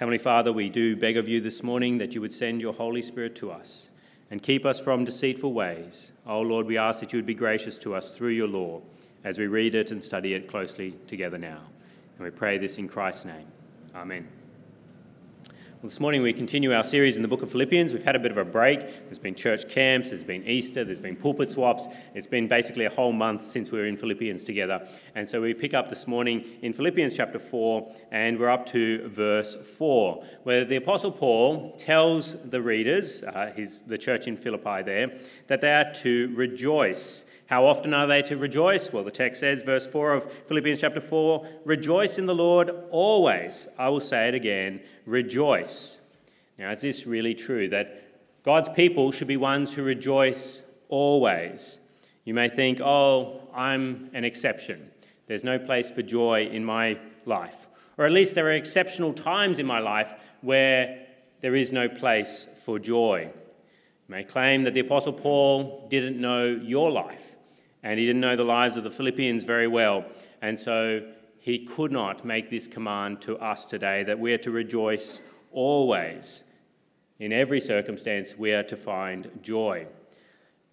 Heavenly Father, we do beg of you this morning that you would send your Holy Spirit to us and keep us from deceitful ways. Oh Lord, we ask that you would be gracious to us through your law as we read it and study it closely together now. And we pray this in Christ's name. Amen. This morning we continue our series in the book of Philippians. We've had a bit of a break. There's been church camps, there's been Easter, there's been pulpit swaps. It's been basically a whole month since we were in Philippians together. And so we pick up this morning in Philippians chapter 4, and we're up to verse 4, where the Apostle Paul tells the readers, uh, his, the church in Philippi there, that they are to rejoice how often are they to rejoice? Well, the text says, verse 4 of Philippians chapter 4 Rejoice in the Lord always. I will say it again rejoice. Now, is this really true that God's people should be ones who rejoice always? You may think, oh, I'm an exception. There's no place for joy in my life. Or at least there are exceptional times in my life where there is no place for joy. You may claim that the Apostle Paul didn't know your life and he didn't know the lives of the Philippians very well. And so he could not make this command to us today that we are to rejoice always. In every circumstance, we are to find joy.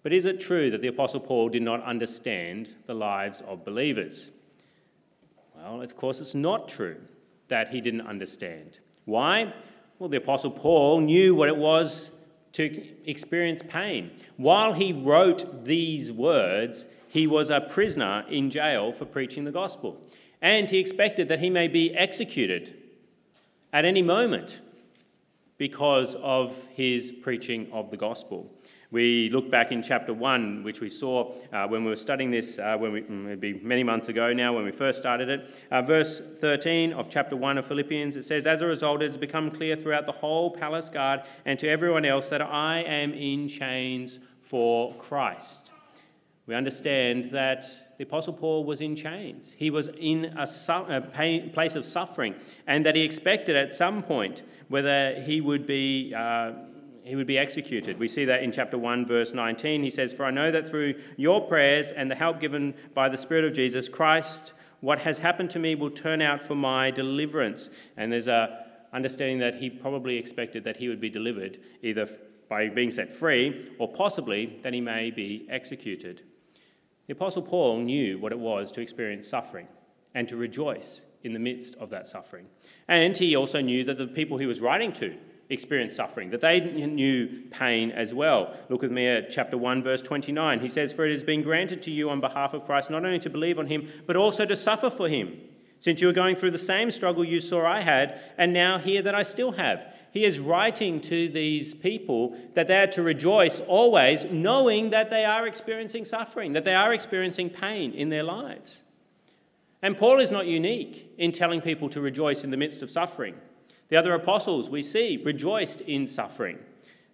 But is it true that the Apostle Paul did not understand the lives of believers? Well, of course, it's not true that he didn't understand. Why? Well, the Apostle Paul knew what it was to experience pain. While he wrote these words, he was a prisoner in jail for preaching the gospel. And he expected that he may be executed at any moment because of his preaching of the gospel. We look back in chapter 1, which we saw uh, when we were studying this, uh, when we, mm, it'd be many months ago now when we first started it. Uh, verse 13 of chapter 1 of Philippians, it says, As a result, it has become clear throughout the whole palace guard and to everyone else that I am in chains for Christ we understand that the Apostle Paul was in chains. He was in a, su- a pain, place of suffering, and that he expected at some point whether he would be. Uh, he would be executed. We see that in chapter 1, verse 19. He says, For I know that through your prayers and the help given by the Spirit of Jesus Christ, what has happened to me will turn out for my deliverance. And there's a understanding that he probably expected that he would be delivered either by being set free or possibly that he may be executed. The Apostle Paul knew what it was to experience suffering and to rejoice in the midst of that suffering. And he also knew that the people he was writing to experienced suffering, that they knew pain as well. Look with me at chapter 1, verse 29. He says, For it has been granted to you on behalf of Christ not only to believe on him, but also to suffer for him since you are going through the same struggle you saw I had, and now hear that I still have. He is writing to these people that they are to rejoice always, knowing that they are experiencing suffering, that they are experiencing pain in their lives. And Paul is not unique in telling people to rejoice in the midst of suffering. The other apostles we see rejoiced in suffering.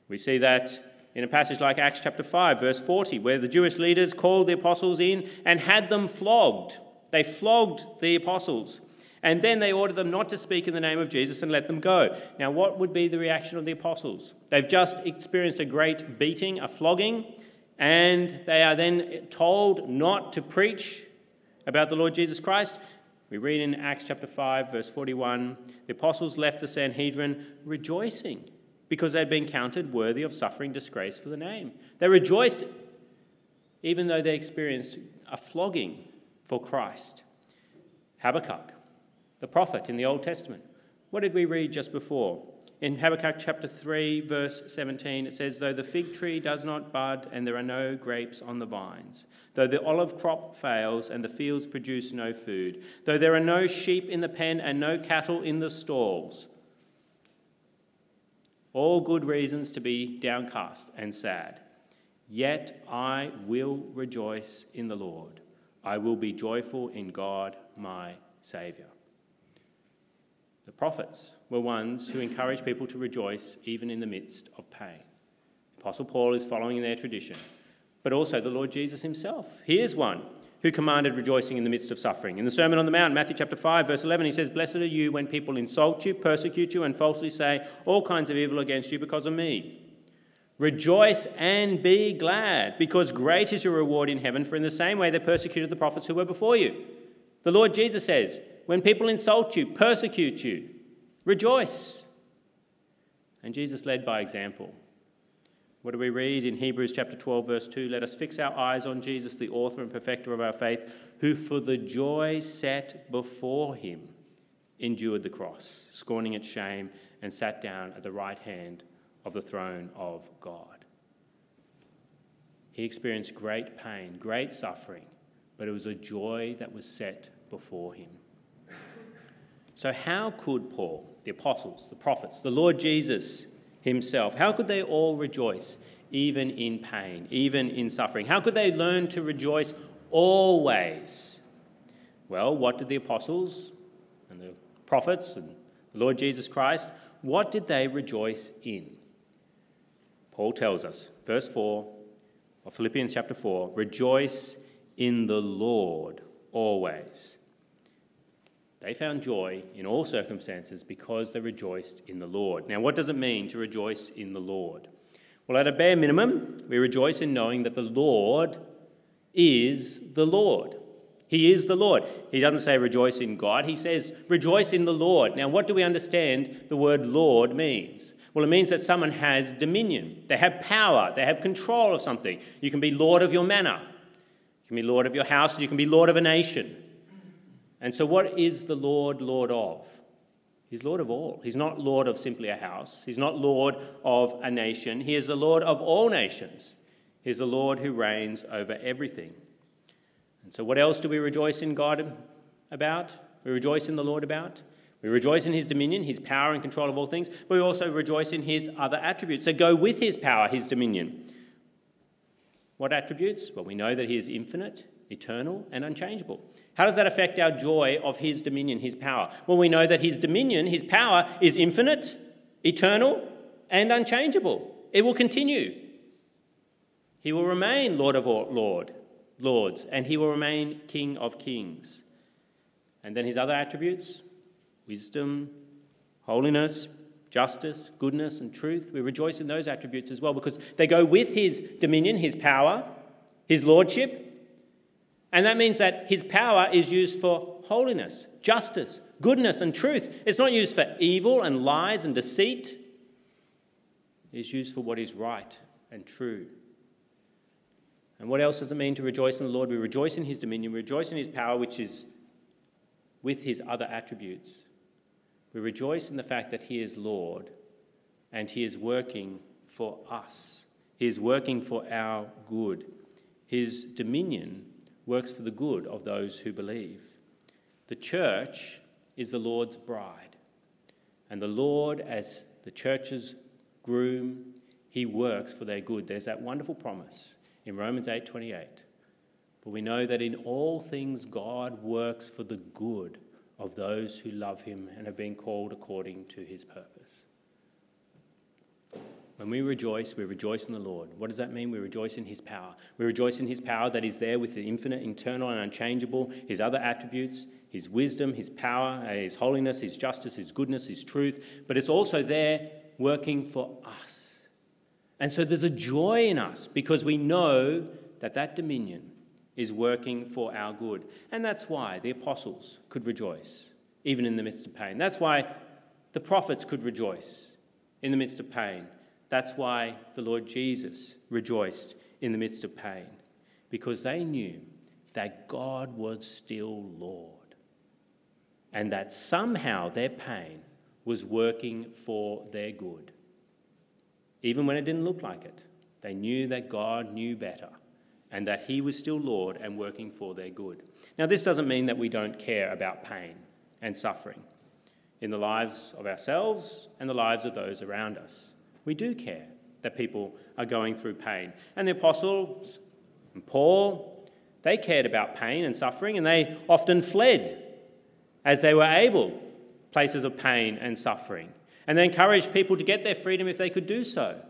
We see that in a passage like Acts chapter 5, verse 40, where the Jewish leaders called the apostles in and had them flogged they flogged the apostles and then they ordered them not to speak in the name of Jesus and let them go. Now, what would be the reaction of the apostles? They've just experienced a great beating, a flogging, and they are then told not to preach about the Lord Jesus Christ. We read in Acts chapter 5, verse 41 the apostles left the Sanhedrin rejoicing because they'd been counted worthy of suffering disgrace for the name. They rejoiced even though they experienced a flogging for Christ. Habakkuk, the prophet in the Old Testament. What did we read just before? In Habakkuk chapter 3, verse 17, it says, Though the fig tree does not bud and there are no grapes on the vines, though the olive crop fails and the fields produce no food, though there are no sheep in the pen and no cattle in the stalls, all good reasons to be downcast and sad. Yet I will rejoice in the Lord. I will be joyful in God, my Saviour. The prophets were ones who encouraged people to rejoice even in the midst of pain. Apostle Paul is following in their tradition, but also the Lord Jesus himself. He is one who commanded rejoicing in the midst of suffering. In the Sermon on the Mount, Matthew chapter 5, verse 11, he says, Blessed are you when people insult you, persecute you, and falsely say all kinds of evil against you because of me. Rejoice and be glad, because great is your reward in heaven, for in the same way they persecuted the prophets who were before you. The Lord Jesus says, When people insult you, persecute you, Rejoice. And Jesus led by example. What do we read in Hebrews chapter 12, verse 2? Let us fix our eyes on Jesus, the author and perfecter of our faith, who for the joy set before him endured the cross, scorning its shame, and sat down at the right hand of the throne of God. He experienced great pain, great suffering, but it was a joy that was set before him. So, how could Paul, the apostles, the prophets, the Lord Jesus, himself. How could they all rejoice, even in pain, even in suffering? How could they learn to rejoice always? Well, what did the apostles and the prophets and the Lord Jesus Christ, what did they rejoice in? Paul tells us, verse 4 of Philippians chapter 4 rejoice in the Lord always. They found joy in all circumstances because they rejoiced in the Lord. Now, what does it mean to rejoice in the Lord? Well, at a bare minimum, we rejoice in knowing that the Lord is the Lord. He is the Lord. He doesn't say rejoice in God, he says rejoice in the Lord. Now, what do we understand the word Lord means? Well, it means that someone has dominion, they have power, they have control of something. You can be Lord of your manor, you can be Lord of your house, you can be Lord of a nation. And so, what is the Lord Lord of? He's Lord of all. He's not Lord of simply a house. He's not Lord of a nation. He is the Lord of all nations. He's the Lord who reigns over everything. And so, what else do we rejoice in God about? We rejoice in the Lord about? We rejoice in his dominion, his power and control of all things, but we also rejoice in his other attributes So go with his power, his dominion. What attributes? Well, we know that he is infinite, eternal, and unchangeable. How does that affect our joy of his dominion, his power? Well, we know that his dominion, his power, is infinite, eternal, and unchangeable. It will continue. He will remain Lord of all Lord, lords, and he will remain King of kings. And then his other attributes wisdom, holiness, justice, goodness, and truth. We rejoice in those attributes as well because they go with his dominion, his power, his lordship, and that means that his power is used for holiness, justice, goodness, and truth. It's not used for evil and lies and deceit. It is used for what is right and true. And what else does it mean to rejoice in the Lord? We rejoice in his dominion, we rejoice in his power, which is with his other attributes. We rejoice in the fact that he is Lord and he is working for us. He is working for our good. His dominion works for the good of those who believe. The church is the Lord's bride, and the Lord, as the church's groom, he works for their good. There's that wonderful promise in Romans 8:28. But we know that in all things God works for the good of those who love him and have been called according to his purpose. When we rejoice, we rejoice in the Lord. What does that mean? We rejoice in His power. We rejoice in His power that is there with the infinite, eternal, and unchangeable, His other attributes, His wisdom, His power, uh, His holiness, His justice, His goodness, His truth, but it's also there working for us. And so there's a joy in us because we know that that dominion is working for our good. And that's why the apostles could rejoice, even in the midst of pain. That's why the prophets could rejoice in the midst of pain. That's why the Lord Jesus rejoiced in the midst of pain, because they knew that God was still Lord and that somehow their pain was working for their good. Even when it didn't look like it, they knew that God knew better and that He was still Lord and working for their good. Now, this doesn't mean that we don't care about pain and suffering in the lives of ourselves and the lives of those around us. We do care that people are going through pain. And the apostles and Paul, they cared about pain and suffering, and they often fled as they were able, places of pain and suffering. And they encouraged people to get their freedom if they could do so.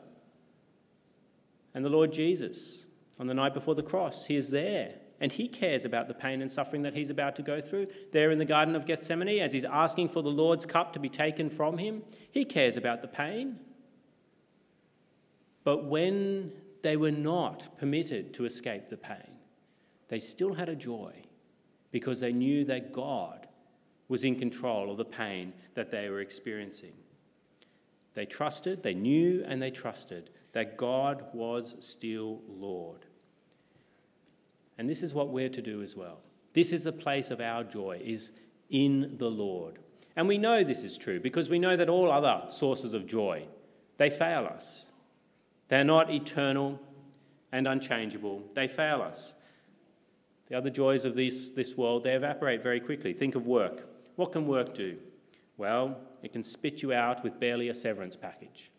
And the Lord Jesus, on the night before the cross, he is there and he cares about the pain and suffering that he's about to go through. There in the Garden of Gethsemane, as he's asking for the Lord's cup to be taken from him, he cares about the pain. But when they were not permitted to escape the pain, they still had a joy because they knew that God was in control of the pain that they were experiencing. They trusted, they knew, and they trusted that God was still Lord. And this is what we're to do as well. This is the place of our joy, is in the Lord. And we know this is true because we know that all other sources of joy, they fail us. They're not eternal and unchangeable. They fail us. The other joys of this, this world, they evaporate very quickly. Think of work. What can work do? Well, it can spit you out with barely a severance package.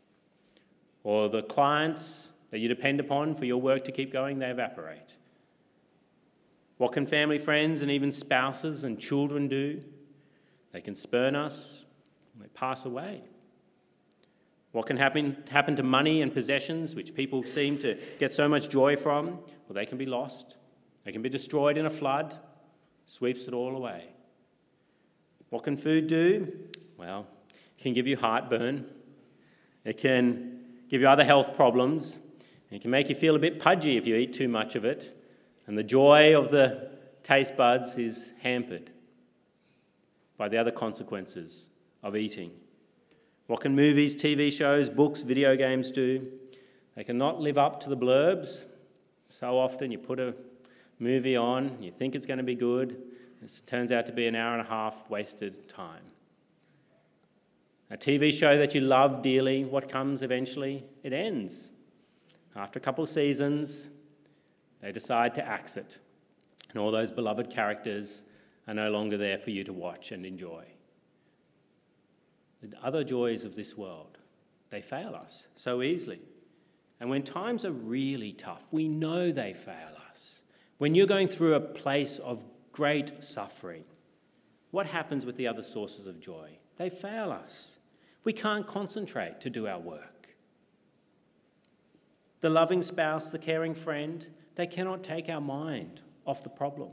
Or the clients that you depend upon for your work to keep going, they evaporate. What can family, friends, and even spouses and children do? They can spurn us, they pass away. What can happen, happen to money and possessions, which people seem to get so much joy from? Well, they can be lost. They can be destroyed in a flood, sweeps it all away. What can food do? Well, it can give you heartburn, it can give you other health problems, it can make you feel a bit pudgy if you eat too much of it, and the joy of the taste buds is hampered by the other consequences of eating. What can movies, TV shows, books, video games do? They cannot live up to the blurbs. So often you put a movie on, you think it's going to be good, it turns out to be an hour and a half wasted time. A TV show that you love dearly, what comes eventually? It ends. After a couple of seasons, they decide to axe it. And all those beloved characters are no longer there for you to watch and enjoy. The other joys of this world, they fail us so easily. And when times are really tough, we know they fail us. When you're going through a place of great suffering, what happens with the other sources of joy? They fail us. We can't concentrate to do our work. The loving spouse, the caring friend, they cannot take our mind off the problem.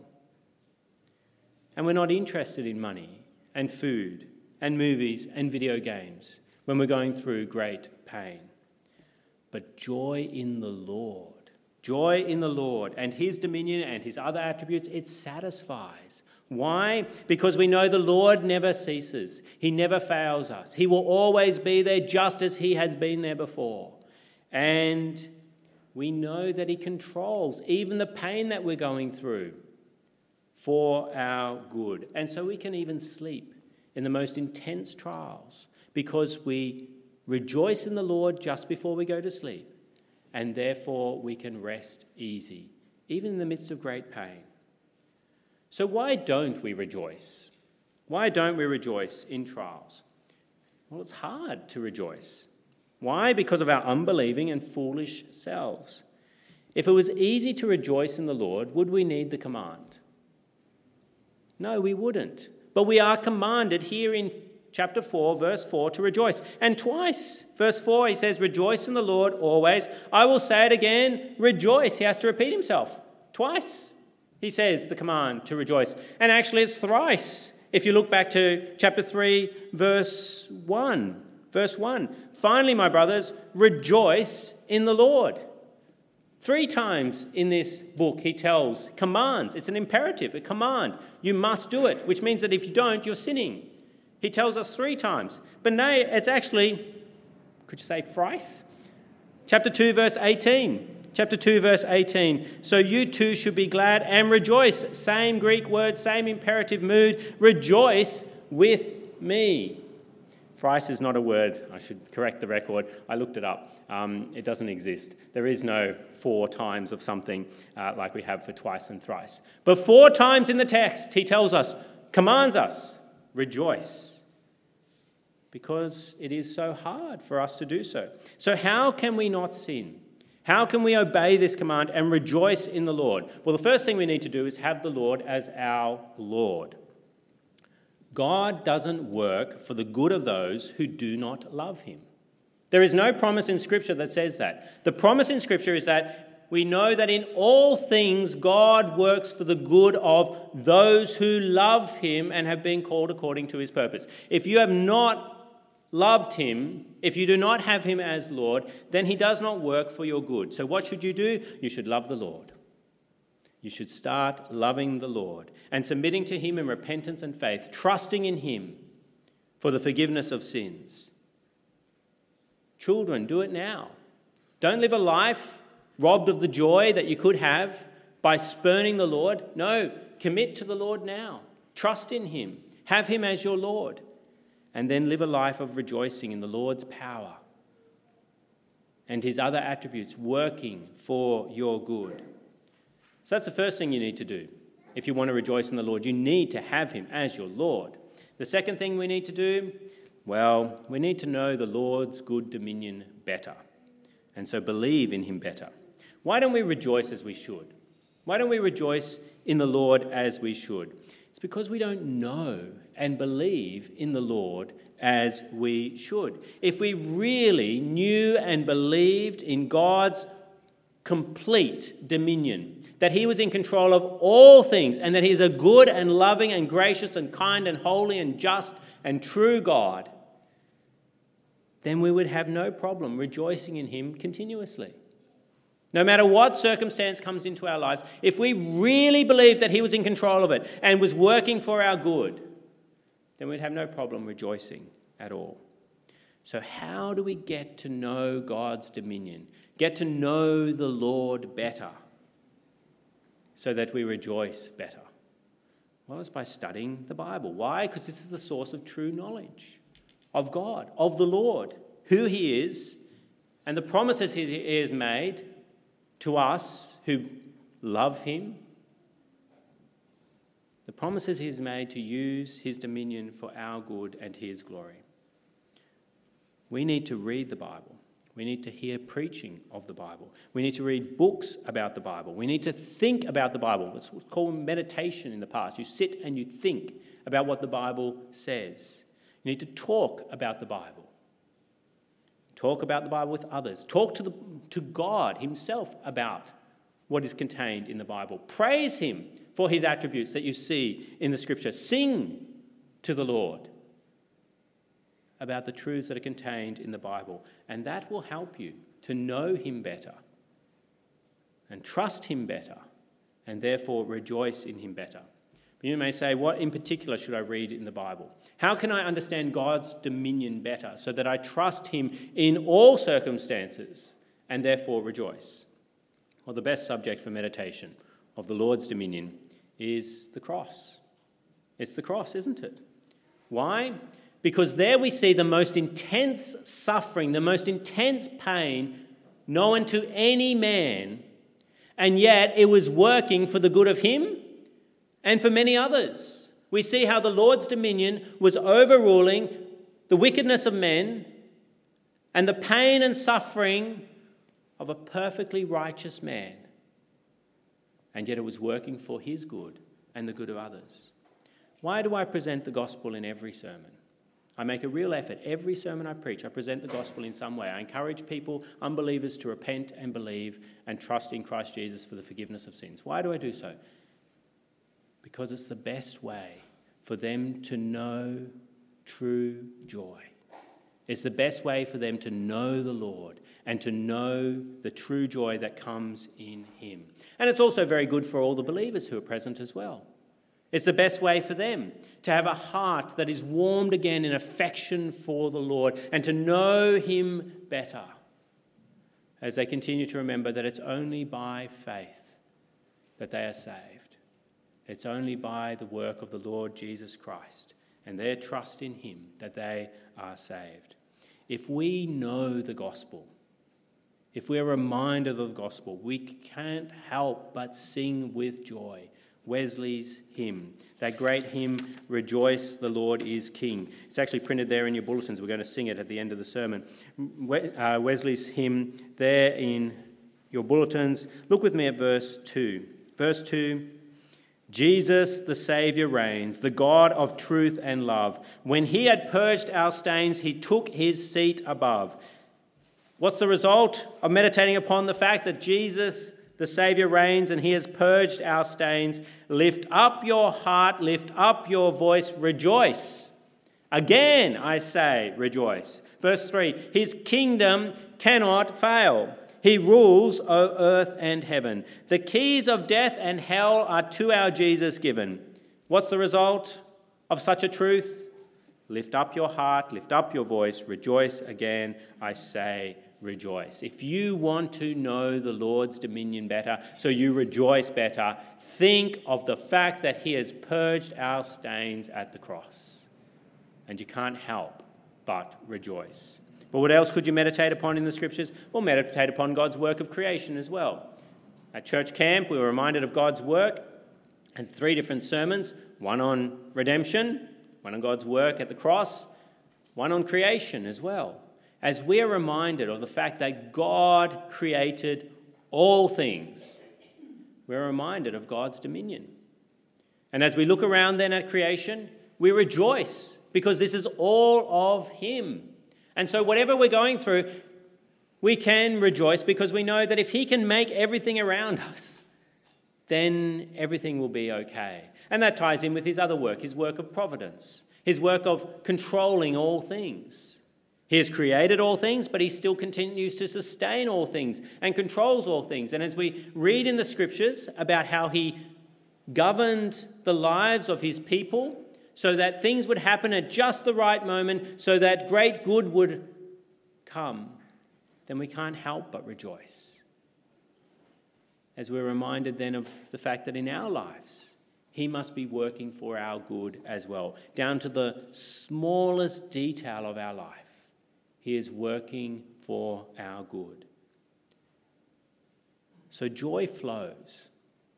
And we're not interested in money and food and movies and video games when we're going through great pain. But joy in the Lord, joy in the Lord and His dominion and His other attributes, it satisfies. Why? Because we know the Lord never ceases. He never fails us. He will always be there just as He has been there before. And we know that He controls even the pain that we're going through for our good. And so we can even sleep in the most intense trials because we rejoice in the Lord just before we go to sleep, and therefore we can rest easy, even in the midst of great pain. So, why don't we rejoice? Why don't we rejoice in trials? Well, it's hard to rejoice. Why? Because of our unbelieving and foolish selves. If it was easy to rejoice in the Lord, would we need the command? No, we wouldn't. But we are commanded here in chapter 4, verse 4, to rejoice. And twice, verse 4, he says, Rejoice in the Lord always. I will say it again, rejoice. He has to repeat himself. Twice, he says the command to rejoice. And actually, it's thrice. If you look back to chapter 3, verse 1. Verse 1 Finally, my brothers, rejoice in the Lord. Three times in this book, he tells, commands. It's an imperative, a command. You must do it, which means that if you don't, you're sinning. He tells us three times. But nay, it's actually, could you say, thrice? Chapter 2, verse 18. Chapter 2, verse 18. So you too should be glad and rejoice. Same Greek word, same imperative mood. Rejoice with me. Thrice is not a word. I should correct the record. I looked it up. Um, it doesn't exist. There is no four times of something uh, like we have for twice and thrice. But four times in the text, he tells us, commands us, rejoice. Because it is so hard for us to do so. So, how can we not sin? How can we obey this command and rejoice in the Lord? Well, the first thing we need to do is have the Lord as our Lord. God doesn't work for the good of those who do not love him. There is no promise in Scripture that says that. The promise in Scripture is that we know that in all things God works for the good of those who love him and have been called according to his purpose. If you have not loved him, if you do not have him as Lord, then he does not work for your good. So what should you do? You should love the Lord. you should start loving the Lord and submitting to Him in repentance and faith, trusting in Him for the forgiveness of sins. Children, do it now. Don't live a life robbed of the joy that you could have by spurning the Lord. No, commit to the Lord now. Trust in Him. Have Him as your Lord. And then live a life of rejoicing in the Lord's power and His other attributes working for your good. So that's the first thing you need to do. If you want to rejoice in the Lord, you need to have Him as your Lord. The second thing we need to do, well, we need to know the Lord's good dominion better. And so believe in Him better. Why don't we rejoice as we should? Why don't we rejoice in the Lord as we should? It's because we don't know and believe in the Lord as we should. If we really knew and believed in God's complete dominion, that He was in control of all things, and that He's a good and loving and gracious and kind and holy and just and true God, then we would have no problem rejoicing in Him continuously. No matter what circumstance comes into our lives, if we really believe that He was in control of it and was working for our good, then we'd have no problem rejoicing at all. So, how do we get to know God's dominion? Get to know the Lord better? so that we rejoice better? Well, it's by studying the Bible. Why? Because this is the source of true knowledge of God, of the Lord, who He is, and the promises He has made to us who love Him. The promises He has made to use His dominion for our good and His glory. We need to read the Bible. We need to hear preaching of the Bible. We need to read books about the Bible. We need to think about the Bible. It's called meditation in the past. You sit and you think about what the Bible says. You need to talk about the Bible. Talk about the Bible with others. Talk to, the, to God Himself about what is contained in the Bible. Praise Him for His attributes that you see in the Scripture. Sing to the Lord about the truths that are contained in the Bible. And that will help you to know Him better and trust Him better and therefore rejoice in Him better. You may say, what in particular should I read in the Bible? How can I understand God's dominion better so that I trust Him in all circumstances and therefore rejoice? Well, the best subject for meditation of the Lord's dominion is the cross. It's the cross, isn't it? Why? because there we see the most intense suffering, the most intense pain known to any man, and yet it was working for the good of him and for many others. We see how the Lord's dominion was overruling the wickedness of men and the pain and suffering of a perfectly righteous man, and yet it was working for his good and the good of others. Why do I present the gospel in every sermon? I make a real effort. Every sermon I preach, I present the gospel in some way. I encourage people, unbelievers, to repent and believe and trust in Christ Jesus for the forgiveness of sins. Why do I do so? Because it's the best way for them to know true joy. It's the best way for them to know the Lord and to know the true joy that comes in Him. And it's also very good for all the believers who are present as well. It's the best way for them to have a heart that is warmed again in affection for the Lord and to know Him better as they continue to remember that it's only by faith that they are saved. It's only by the work of the Lord Jesus Christ and their trust in Him that they are saved. If we know the gospel, if we're reminded of the gospel, we can't help but sing with joy Wesley's hymn. That great hymn, Rejoice, the Lord is King. It's actually printed there in your bulletins. We're going to sing it at the end of the sermon. Uh, Wesley's hymn there in your bulletins. Look with me at verse 2. Verse 2 Jesus the Saviour reigns, the God of truth and love. When he had purged our stains, he took his seat above. What's the result of meditating upon the fact that Jesus the Saviour reigns and he has purged our stains. Lift up your heart, lift up your voice, rejoice. Again, I say, rejoice. Verse 3 His kingdom cannot fail. He rules, O earth and heaven. The keys of death and hell are to our Jesus given. What's the result of such a truth? Lift up your heart, lift up your voice, rejoice again, I say, rejoice. If you want to know the Lord's dominion better, so you rejoice better, think of the fact that He has purged our stains at the cross. And you can't help but rejoice. But what else could you meditate upon in the scriptures? Well, meditate upon God's work of creation as well. At church camp, we were reminded of God's work and three different sermons one on redemption, one on God's work at the cross, one on creation as well. As we are reminded of the fact that God created all things, we're reminded of God's dominion. And as we look around then at creation, we rejoice because this is all of Him. And so, whatever we're going through, we can rejoice because we know that if He can make everything around us, then everything will be okay. And that ties in with His other work, His work of providence, His work of controlling all things. He has created all things, but He still continues to sustain all things and controls all things. And as we read in the scriptures about how He governed the lives of His people, so that things would happen at just the right moment, so that great good would come, then we can't help but rejoice. As we're reminded then of the fact that in our lives, He must be working for our good as well, down to the smallest detail of our life. He is working for our good. So joy flows.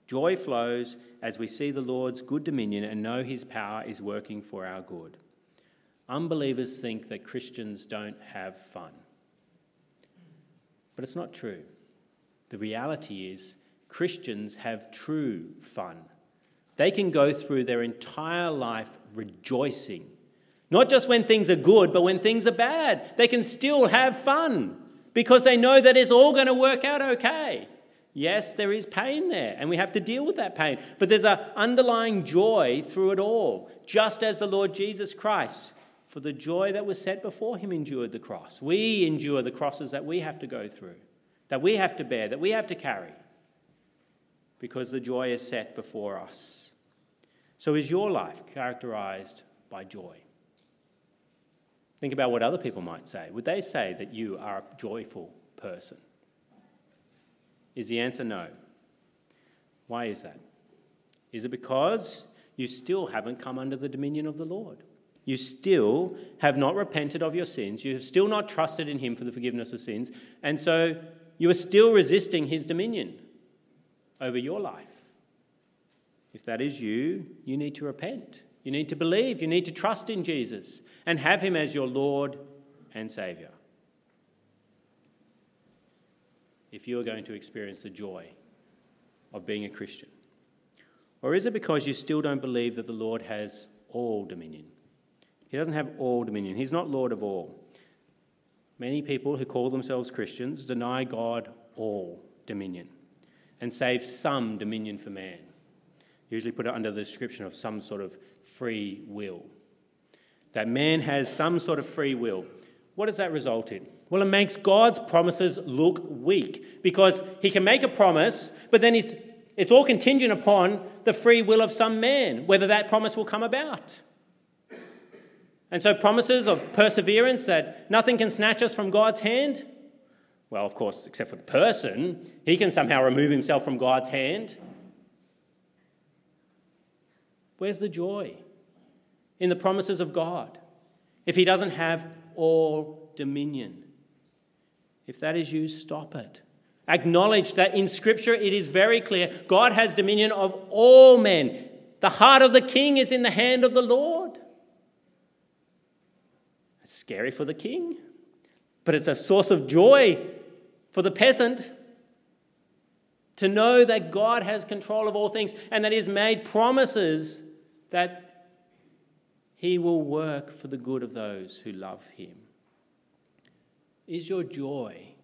Joy flows as we see the Lord's good dominion and know his power is working for our good. Unbelievers think that Christians don't have fun. But it's not true. The reality is, Christians have true fun. They can go through their entire life rejoicing. Not just when things are good, but when things are bad. They can still have fun because they know that it's all going to work out okay. Yes, there is pain there, and we have to deal with that pain. But there's an underlying joy through it all, just as the Lord Jesus Christ, for the joy that was set before him, endured the cross. We endure the crosses that we have to go through, that we have to bear, that we have to carry, because the joy is set before us. So, is your life characterized by joy? Think about what other people might say. Would they say that you are a joyful person? Is the answer no? Why is that? Is it because you still haven't come under the dominion of the Lord? You still have not repented of your sins. You have still not trusted in Him for the forgiveness of sins. And so you are still resisting His dominion over your life. If that is you, you need to repent. You need to believe. You need to trust in Jesus and have Him as your Lord and Saviour. If you are going to experience the joy of being a Christian? Or is it because you still don't believe that the Lord has all dominion? He doesn't have all dominion, He's not Lord of all. Many people who call themselves Christians deny God all dominion and save some dominion for man. Usually put it under the description of some sort of free will. That man has some sort of free will. What does that result in? Well, it makes God's promises look weak because he can make a promise, but then it's all contingent upon the free will of some man, whether that promise will come about. And so, promises of perseverance that nothing can snatch us from God's hand. Well, of course, except for the person, he can somehow remove himself from God's hand. Where's the joy in the promises of God if he doesn't have all dominion? If that is you, stop it. Acknowledge that in Scripture it is very clear God has dominion of all men. The heart of the king is in the hand of the Lord. It's scary for the king, but it's a source of joy for the peasant to know that God has control of all things and that He has made promises that He will work for the good of those who love Him. Is your joy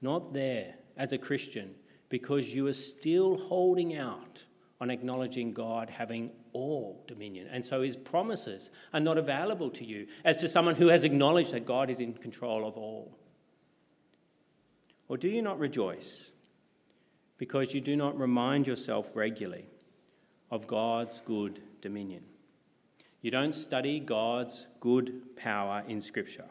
not there as a Christian because you are still holding out on acknowledging God having all dominion? And so his promises are not available to you as to someone who has acknowledged that God is in control of all. Or do you not rejoice because you do not remind yourself regularly of God's good dominion? You don't study God's good power in Scripture.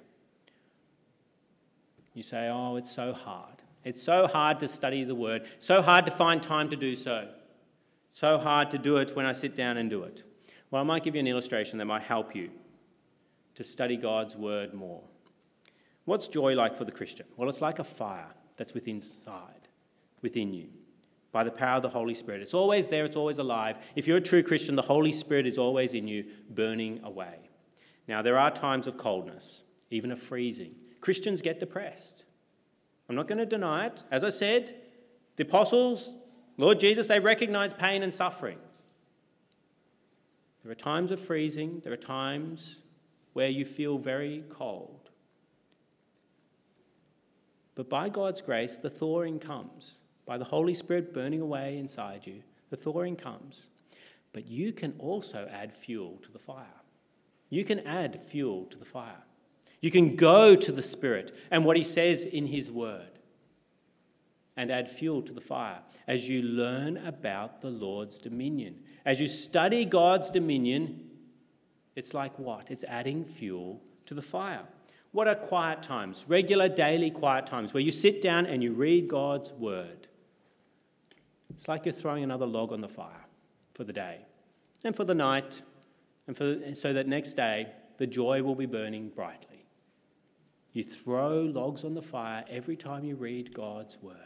You say, oh, it's so hard. It's so hard to study the Word, so hard to find time to do so, so hard to do it when I sit down and do it. Well, I might give you an illustration that might help you to study God's Word more. What's joy like for the Christian? Well, it's like a fire that's within inside, within you, by the power of the Holy Spirit. It's always there, it's always alive. If you're a true Christian, the Holy Spirit is always in you, burning away. Now, there are times of coldness, even of freezing. Christians get depressed. I'm not going to deny it. As I said, the apostles, Lord Jesus, they recognize pain and suffering. There are times of freezing, there are times where you feel very cold. But by God's grace, the thawing comes. By the Holy Spirit burning away inside you, the thawing comes. But you can also add fuel to the fire. You can add fuel to the fire. You can go to the Spirit and what He says in His Word and add fuel to the fire as you learn about the Lord's dominion. As you study God's dominion, it's like what? It's adding fuel to the fire. What are quiet times? Regular daily quiet times where you sit down and you read God's Word. It's like you're throwing another log on the fire for the day and for the night, and, for, and so that next day the joy will be burning brightly. You throw logs on the fire every time you read God's word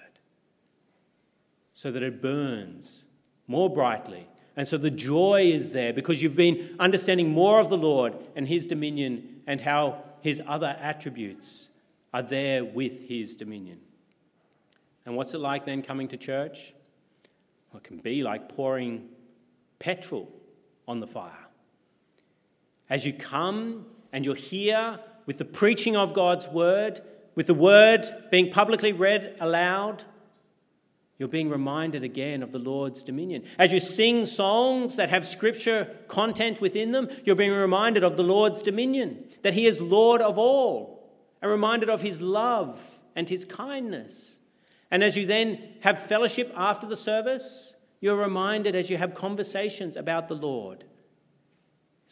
so that it burns more brightly. And so the joy is there because you've been understanding more of the Lord and his dominion and how his other attributes are there with his dominion. And what's it like then coming to church? Well, it can be like pouring petrol on the fire. As you come and you're here with the preaching of God's word, with the word being publicly read aloud, you're being reminded again of the Lord's dominion. As you sing songs that have scripture content within them, you're being reminded of the Lord's dominion, that He is Lord of all, and reminded of His love and His kindness. And as you then have fellowship after the service, you're reminded as you have conversations about the Lord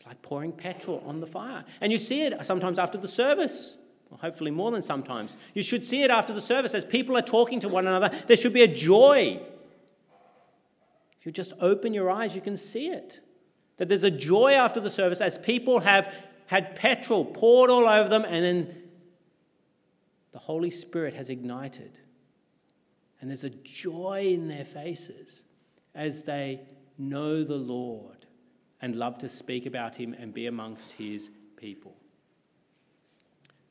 it's like pouring petrol on the fire. And you see it sometimes after the service. Well, hopefully, more than sometimes. You should see it after the service as people are talking to one another. There should be a joy. If you just open your eyes, you can see it. That there's a joy after the service as people have had petrol poured all over them and then the Holy Spirit has ignited. And there's a joy in their faces as they know the Lord and love to speak about him and be amongst his people.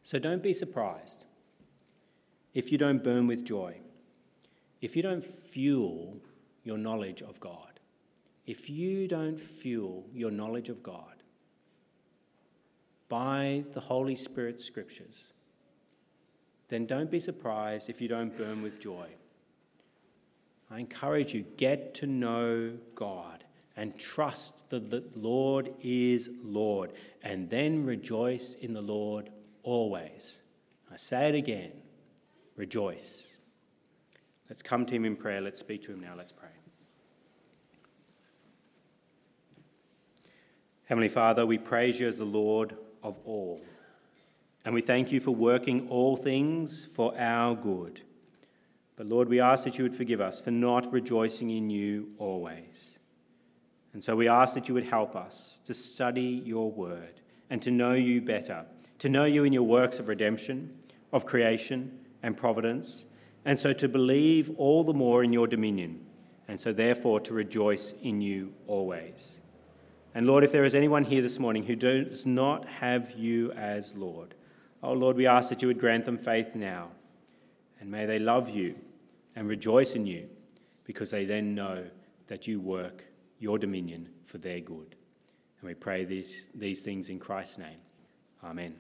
So don't be surprised if you don't burn with joy, if you don't fuel your knowledge of God, if you don't fuel your knowledge of God by the Holy Spirit's scriptures, then don't be surprised if you don't burn with joy. I encourage you, get to know God and trust that the Lord is Lord, and then rejoice in the Lord always. I say it again rejoice. Let's come to Him in prayer. Let's speak to Him now. Let's pray. Heavenly Father, we praise you as the Lord of all. And we thank you for working all things for our good. But Lord, we ask that you would forgive us for not rejoicing in you always. And so we ask that you would help us to study your word and to know you better, to know you in your works of redemption, of creation and providence, and so to believe all the more in your dominion, and so therefore to rejoice in you always. And Lord, if there is anyone here this morning who does not have you as Lord, oh Lord, we ask that you would grant them faith now, and may they love you and rejoice in you, because they then know that you work your dominion for their good. And we pray these, these things in Christ's name. Amen.